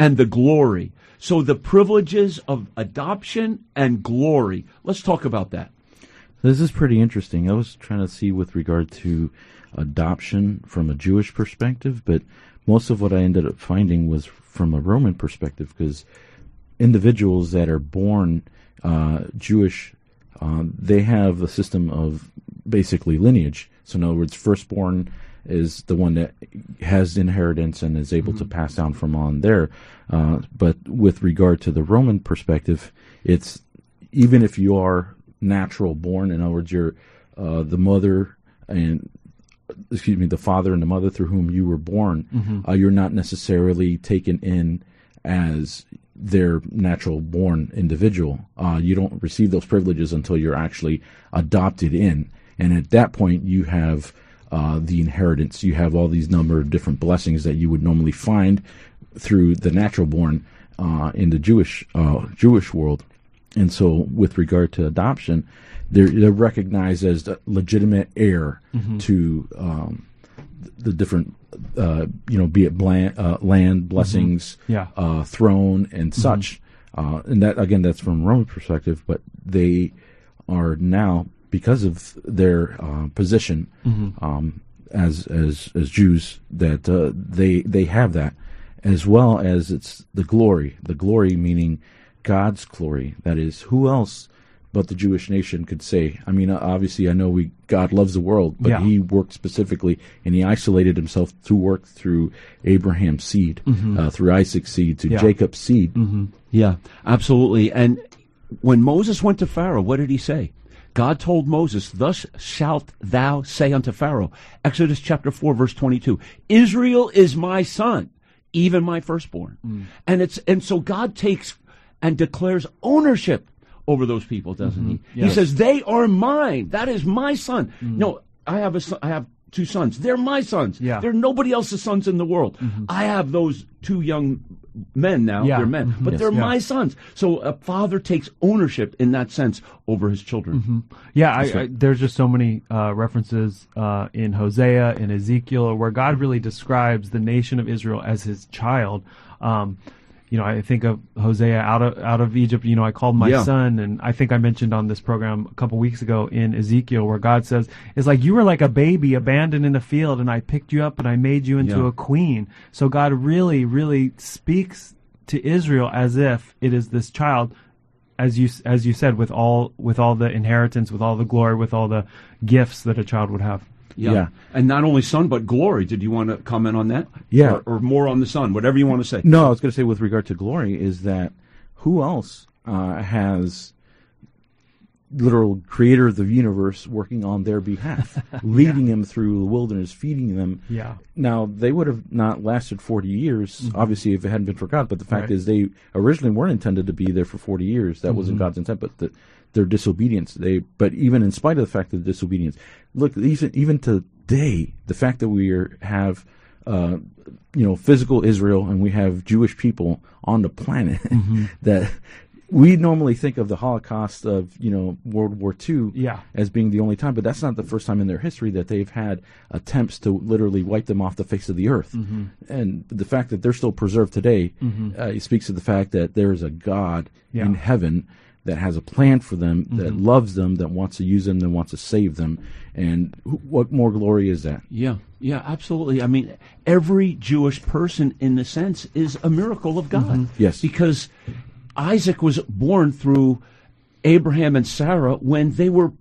B: and the glory. So the privileges of adoption and glory. Let's talk about that.
C: This is pretty interesting. I was trying to see with regard to adoption from a Jewish perspective, but most of what I ended up finding was from a Roman perspective because individuals that are born uh, Jewish, um, they have a system of basically lineage. So, in other words, firstborn is the one that has inheritance and is able to pass down from on there. Uh, but with regard to the Roman perspective, it's even if you are natural born, in other words, you're uh, the mother and excuse me, the father and the mother through whom you were born, uh, you're not necessarily taken in as their natural born individual. Uh, you don't receive those privileges until you're actually adopted in. And at that point, you have uh, the inheritance. You have all these number of different blessings that you would normally find through the natural born uh, in the Jewish uh, Jewish world. And so, with regard to adoption, they're, they're recognized as the legitimate heir to um, the different, uh, you know, be it bland, uh, land, blessings,
A: Yeah.
C: uh, throne, and such. Uh, and that again, that's from a Roman perspective, but they are now because of their uh, position um, as as as Jews that uh, they they have that, as well as it's the glory, the glory meaning God's glory. That is, who else but the Jewish nation could say? I mean, obviously, I know we God loves the world, but
A: Yeah.
C: He worked specifically and He isolated Himself to work through Abraham's seed, uh, through Isaac's seed, to
A: Yeah.
C: Jacob's seed.
B: Yeah, absolutely. And when Moses went to Pharaoh, what did he say? God told Moses, Thus shalt thou say unto Pharaoh, Exodus chapter 4, verse 22, Israel is my son, even my firstborn. Mm. And it's and so God takes and declares ownership over those people, doesn't mm-hmm. he? He
A: Yes.
B: says, They are mine. That is my son. Mm. No, I have a son, I have two sons. They're my sons.
A: Yeah.
B: They're nobody else's sons in the world. I have those two young men now.
A: Yeah.
B: They're men. But they're
A: Yeah.
B: my sons. So a father takes ownership in that sense over his children.
A: Yeah, I, I, there's just so many uh, references uh, in Hosea and Ezekiel where God really describes the nation of Israel as His child. Um, you know, I think of Hosea out of out of Egypt. You know, I called my
B: Yeah.
A: son, and I think I mentioned on this program a couple weeks ago in Ezekiel where God says, "It's like you were like a baby abandoned in a field, and I picked you up and I made you into
B: Yeah.
A: a queen." So God really, really speaks to Israel as if it is this child as you as you said with all with all the inheritance with all the glory with all the gifts that a child would have
B: Yeah.
C: Yeah.
B: And not only son, but glory. Did you want to comment on that?
C: Yeah.
B: Or, or more on the son, whatever you want to say.
C: No, I was going to say with regard to glory is that who else uh, has literal creator of the universe working on their behalf, leading them through the wilderness, feeding them.
A: Yeah.
C: Now they would have not lasted forty years, obviously, if it hadn't been for God. But the fact
A: Right.
C: is, they originally weren't intended to be there for forty years. That wasn't God's intent. But the, their disobedience, they. But even in spite of the fact of the disobedience, look, even even today, the fact that we are, have. Uh, you know, physical Israel, and we have Jewish people on the planet that we normally think of the Holocaust of you know World War II
A: Yeah.
C: as being the only time, but that's not the first time in their history that they've had attempts to literally wipe them off the face of the earth.
A: Mm-hmm.
C: And the fact that they're still preserved today uh, speaks to the fact that there is a God
A: Yeah. Mm-hmm.
C: in heaven that has a plan for them, that mm-hmm. loves them, that wants to use them, that wants to save them. And wh- what more glory is that?
B: Yeah, yeah, absolutely. I mean, every Jewish person, in the sense, is a miracle of God. Mm-hmm.
C: Yes.
B: Because Isaac was born through Abraham and Sarah when they were.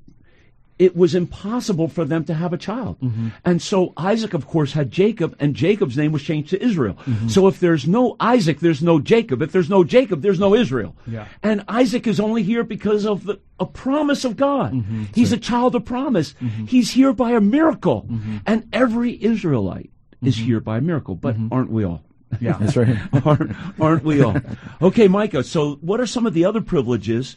B: It was impossible for them to have a child. Mm-hmm. And so Isaac, of course, had Jacob, and Jacob's name was changed to Israel. Mm-hmm. So if there's no Isaac, there's no Jacob. If there's no Jacob, there's no Israel.
A: Yeah.
B: And Isaac is only here because of the, a promise of God. Mm-hmm. He's a child of promise. He's here by a miracle. And every Israelite is here by a miracle. But aren't we all?
A: yeah
C: That's right.
B: aren't, aren't we all? Okay, Micah, so what are some of the other privileges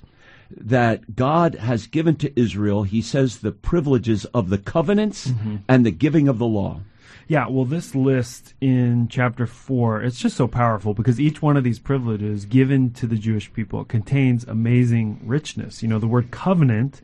B: that God has given to Israel, he says the privileges of the covenants
A: Mm-hmm.
B: and the giving of the law.
A: Yeah, well, this list in chapter 4, it's just so powerful because each one of these privileges given to the Jewish people contains amazing richness. You know, the word covenant,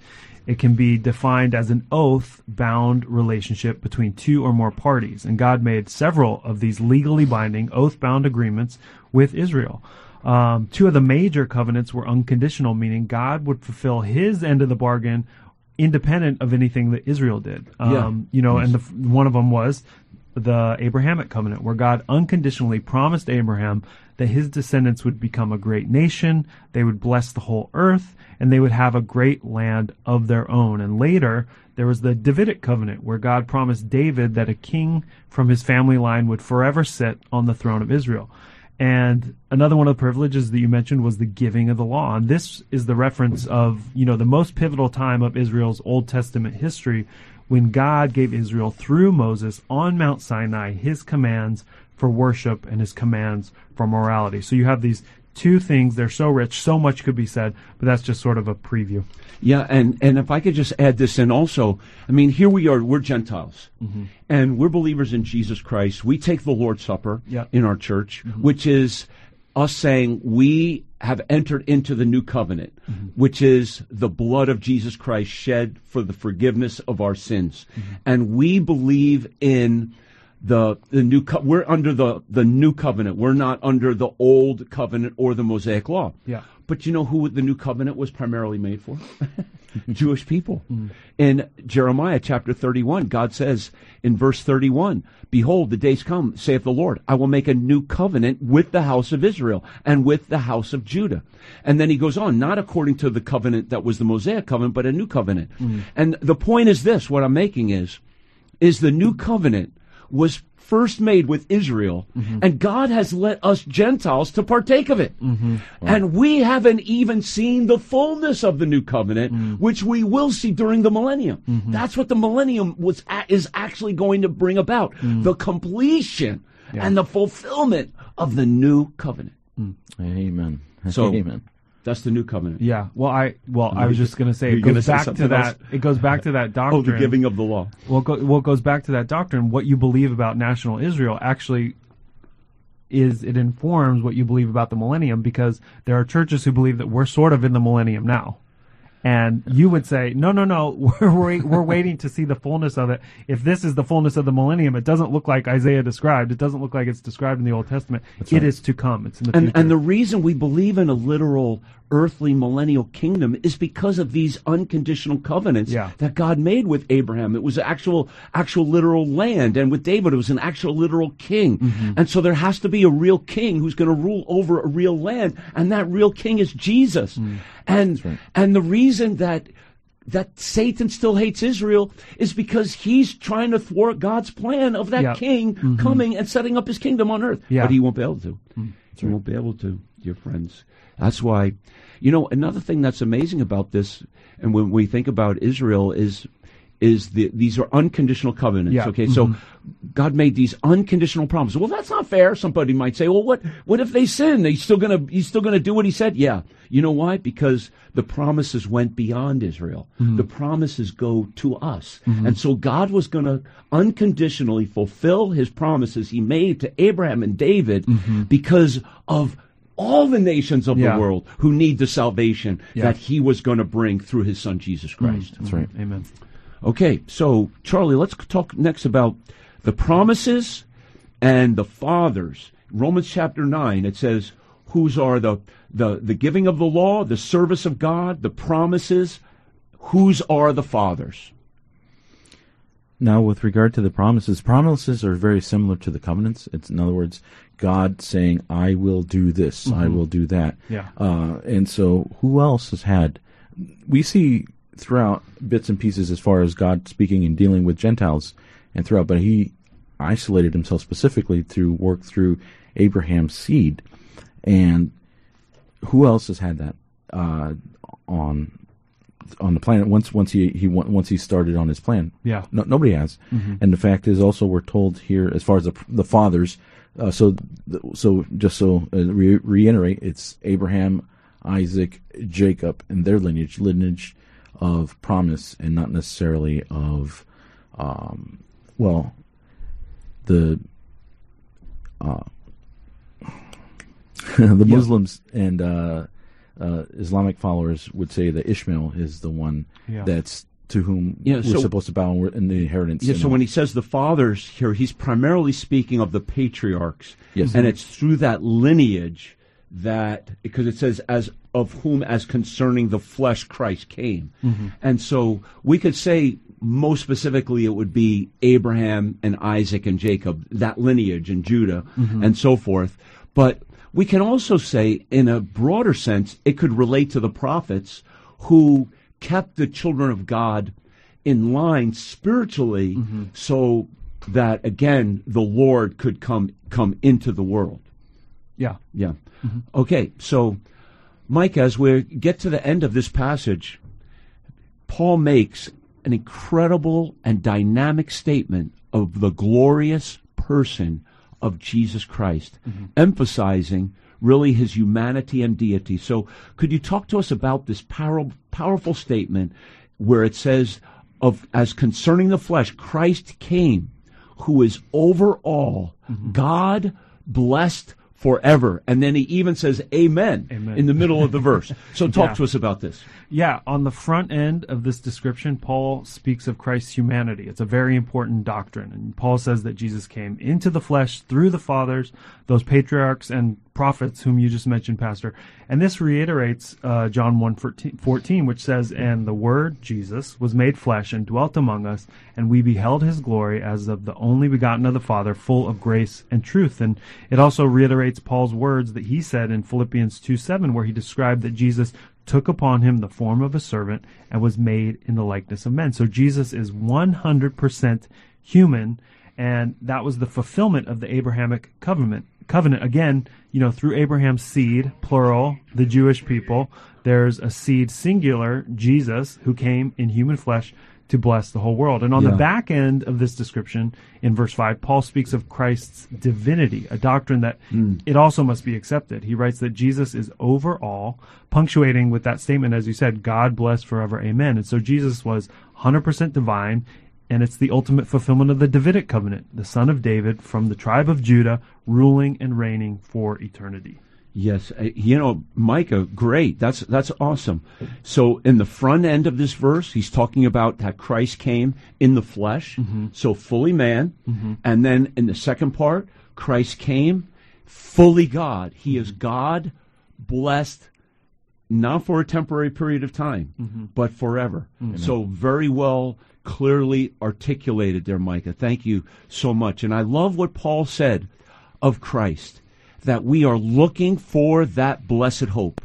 A: it can be defined as an oath bound relationship between two or more parties. And God made several of these legally binding oath bound agreements with Israel. Um, two of the major covenants were unconditional, meaning God would fulfill his end of the bargain independent of anything that Israel did. Um,
B: Yeah.
A: You know, and the, one of them was the Abrahamic covenant, where God unconditionally promised Abraham that his descendants would become a great nation, they would bless the whole earth, and they would have a great land of their own. And later, there was the Davidic covenant, where God promised David that a king from his family line would forever sit on the throne of Israel. And another one of the privileges that you mentioned was the giving of the law. And this is the reference of, you know, the most pivotal time of Israel's Old Testament history when God gave Israel through Moses on Mount Sinai his commands for worship and his commands for morality. So you have these two things. They're so rich. So much could be said, but that's just sort of a preview.
B: Yeah, and, and if I could just add this in also, I mean, here we are, we're Gentiles, mm-hmm. and we're believers in Jesus Christ. We take the Lord's Supper
A: Yeah.
B: in our church, mm-hmm. which is us saying we have entered into the new covenant, mm-hmm. which is the blood of Jesus Christ shed for the forgiveness of our sins. And we believe in the the new co- we're under the the new covenant. We're not under the old covenant or the Mosaic law.
A: Yeah.
B: But you know who the new covenant was primarily made for? Jewish people. Mm. In Jeremiah chapter 31, God says in verse 31, Behold, the days come, saith the Lord, I will make a new covenant with the house of Israel and with the house of Judah. And then he goes on, not according to the covenant that was the Mosaic covenant, but a new covenant. Mm. And the point is this, what I'm making is, is the new covenant was first made with Israel, mm-hmm. and God has let us Gentiles to partake of it. Mm-hmm. And we haven't even seen the fullness of the new covenant, mm. which we will see during the millennium. Mm-hmm. That's what the millennium was is actually going to bring about mm. the completion and the fulfillment of the new covenant. Mm.
C: Amen.
B: So-
C: Amen.
B: That's the new covenant.
A: Yeah. Well, I well, I was just going to say
B: You're
A: it
B: gonna
A: goes
B: say
A: back to
B: something
A: that.
B: else?
A: It goes back to that doctrine.
B: Oh, the giving of the law.
A: Well, go, well, it goes back to that doctrine. What you believe about national Israel actually is it informs what you believe about the millennium because there are churches who believe that we're sort of in the millennium now. And you would say, no, no, no, we're, we're, we're waiting to see the fullness of it. If this is the fullness of the millennium, it doesn't look like Isaiah described. It doesn't look like it's described in the Old Testament. It is to come. It's in the
B: And,
A: future.
B: and the reason we believe in a literal earthly millennial kingdom is because of these unconditional covenants
A: Yeah.
B: that God made with Abraham. It was actual, actual literal land. And with David, it was an actual literal king.
A: Mm-hmm.
B: And so there has to be a real king who's going to rule over a real land. And that real king is Jesus.
A: Mm.
B: And,
C: right.
B: and the reason that that Satan still hates Israel is because he's trying to thwart God's plan of that
A: Yeah.
B: king coming and setting up his kingdom on earth.
A: Yeah.
B: But he won't be able to. He won't be able to, dear friends. That's why, you know, another thing that's amazing about this, and when we think about Israel, is is the, these are unconditional covenants.
A: Yeah.
B: Okay, so mm-hmm. God made these unconditional promises. Well, that's not fair. Somebody might say, well, what what if they sin? He's still gonna he's still gonna do what he said. Yeah. You know why? Because the promises went beyond Israel. Mm-hmm. The promises go to us, mm-hmm. and so God was gonna unconditionally fulfill His promises He made to Abraham and David because of all the nations of
A: Yeah.
B: the world who need the salvation
A: Yeah.
B: that He was going to bring through His Son Jesus mm, Christ.
C: That's right.
A: Amen.
B: Okay, so Charlie, let's talk next about the promises and the fathers. Romans chapter nine, it says, "Whose are the the the giving of the law, the service of God, the promises? Whose are the fathers?"
C: Now, with regard to the promises, promises are very similar to the covenants. It's in other words, God saying, "I will do this, I will do that."
A: Yeah.
C: Uh, and so, who else has had? We see throughout bits and pieces as far as God speaking and dealing with Gentiles, and throughout, but He isolated Himself specifically through work through Abraham's seed, and who else has had that uh, on on the planet once once he he once he started on his plan.
A: Yeah.
C: no, nobody has. And the fact is, also we're told here as far as the the fathers. Uh, so so just so uh, re- reiterate, it's Abraham, Isaac, Jacob, and their lineage, lineage of promise, and not necessarily of, um, well, the uh, the
B: Yeah.
C: Muslims and uh, Islamic followers would say that Ishmael is the one
A: Yeah.
C: that's to whom
B: Yeah,
C: we're
B: so-
C: supposed to bow and we're in the inheritance.
B: Yeah, so
C: all.
B: when he says the fathers here, he's primarily speaking of the patriarchs.
C: Yes.
B: And it's through that lineage that, because it says, as of whom, as concerning the flesh, Christ came. And so we could say, most specifically, it would be Abraham and Isaac and Jacob, that lineage and Judah and so forth. But we can also say, in a broader sense, it could relate to the prophets who kept the children of God in line spiritually mm-hmm. so that again the Lord could come come into the world.
A: Yeah.
B: Yeah. Mm-hmm. Okay, so Mike, as we get to the end of this passage, Paul makes an incredible and dynamic statement of the glorious person of Jesus Christ, mm-hmm. emphasizing really his humanity and deity. So, could you talk to us about this power, powerful statement where it says, "Of as concerning the flesh, Christ came, who is over all, mm-hmm. God blessed forever," and then he even says, "Amen,",
A: Amen.
B: in the middle of the verse. So, talk
A: Yeah.
B: to us about this.
A: Yeah, on the front end of this description, Paul speaks of Christ's humanity. It's a very important doctrine. And Paul says that Jesus came into the flesh through the fathers, those patriarchs and prophets whom you just mentioned, Pastor. And this reiterates uh, John 1 14, which says, And the Word, Jesus, was made flesh and dwelt among us, and we beheld his glory as of the only begotten of the Father, full of grace and truth. And it also reiterates Paul's words that he said in Philippians 2 7, where he described that Jesus took upon him the form of a servant and was made in the likeness of men. So Jesus is 100% human, and that was the fulfillment of the Abrahamic covenant. Covenant again, you know, through Abraham's seed, plural, the Jewish people. There's a seed singular, Jesus, who came in human flesh to bless the whole world. And on
B: Yeah.
A: the back end of this description, in verse 5, Paul speaks of Christ's divinity, a doctrine that hmm. it also must be accepted. He writes that Jesus is over all, punctuating with that statement, as you said, God bless forever, amen. And so Jesus was 100% divine, and it's the ultimate fulfillment of the Davidic covenant, the son of David from the tribe of Judah, ruling and reigning for eternity.
B: Yes, uh, you know, Micah, great. That's that's awesome. So in the front end of this verse, he's talking about that Christ came in the flesh, mm-hmm. so fully man, mm-hmm. and then in the second part, Christ came fully God. He mm-hmm. is God, blessed, not for a temporary period of time, mm-hmm. but forever. Mm-hmm. So very well, clearly articulated there, Micah. Thank you so much. And I love what Paul said of Christ that we are looking for that blessed hope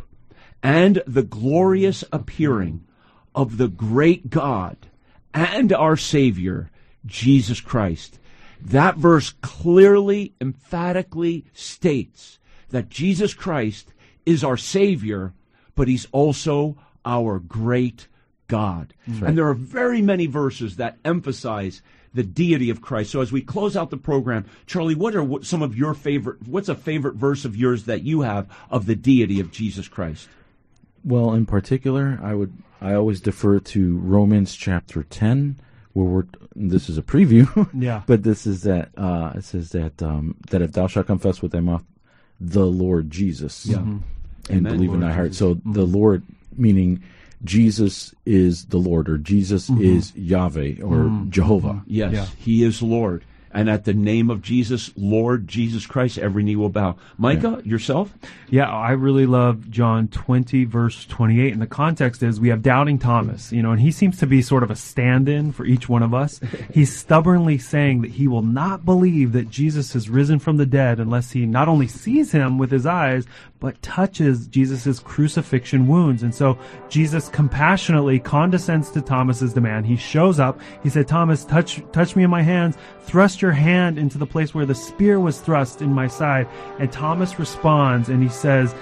B: and the glorious appearing of the great God and our Savior, Jesus Christ. That verse clearly, emphatically states that Jesus Christ is our Savior, but He's also our great God. And there are very many verses that emphasize the deity of Christ. So as we close out the program, Charlie, what are some of your favorite, what's a favorite verse of yours that you have of the deity of Jesus Christ?
C: Well, in particular, I would I always defer to Romans chapter ten, where we're this is a preview.
A: Yeah.
C: but this is that uh, it says that um, that if thou shalt confess with thy mouth the Lord Jesus,
B: Yeah.
C: And
B: Amen.
C: believe in
B: Lord
C: thy heart.
B: Jesus.
C: So the Lord meaning Jesus is the Lord, or Jesus mm-hmm. is Yahweh, or mm-hmm. Jehovah.
B: Yes,
A: Yeah.
B: He is Lord. And at the name of Jesus, Lord Jesus Christ, every knee will bow. Micah, yourself?
A: Yeah, I really love John 20, verse 28. And the context is we have doubting Thomas, you know, and he seems to be sort of a stand in for each one of us. He's stubbornly saying that he will not believe that Jesus has risen from the dead unless he not only sees him with his eyes, but touches Jesus' crucifixion wounds. And so Jesus compassionately condescends to Thomas's demand. He shows up. He said, Thomas, touch, touch me in my hands. Thrust your hand into the place where the spear was thrust in my side. And Thomas responds and he says,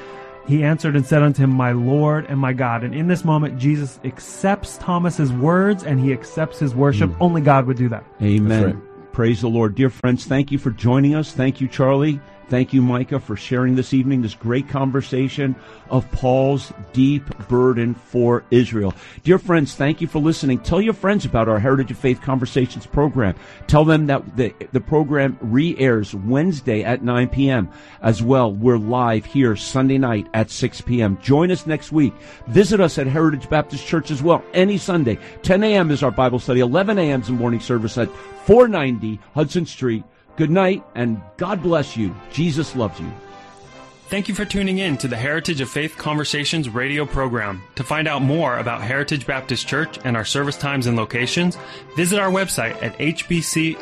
A: he answered and said unto him, My Lord and my God. And in this moment, Jesus accepts Thomas's words and he accepts his worship. Hmm. Only God would do that.
B: Amen.
C: That's
B: Praise the Lord. Dear friends, thank you for joining us. Thank you, Charlie. Thank you, Micah, for sharing this evening this great conversation of Paul's deep burden for Israel. Dear friends, thank you for listening. Tell your friends about our Heritage of Faith Conversations program. Tell them that the, the program re-airs Wednesday at 9 p.m. as well. We're live here Sunday night at 6 p.m. Join us next week. Visit us at Heritage Baptist Church as well any Sunday. 10 a.m. is our Bible study. 11 a.m. is the morning service at 490 Hudson Street. Good night and God bless you. Jesus loves you.
A: Thank you for tuning in to the Heritage of Faith Conversations radio program. To find out more about Heritage Baptist Church and our service times and locations, visit our website at hbcnyc.org.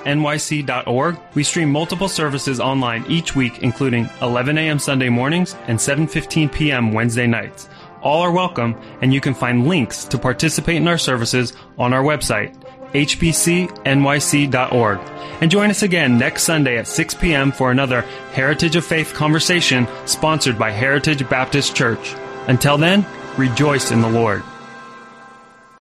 A: We stream multiple services online each week, including 11 a.m. Sunday mornings and 7.15 p.m. Wednesday nights. All are welcome, and you can find links to participate in our services on our website hbcnyc.org. And join us again next Sunday at 6 p.m. for another Heritage of Faith conversation sponsored by Heritage Baptist Church. Until then, rejoice in the Lord.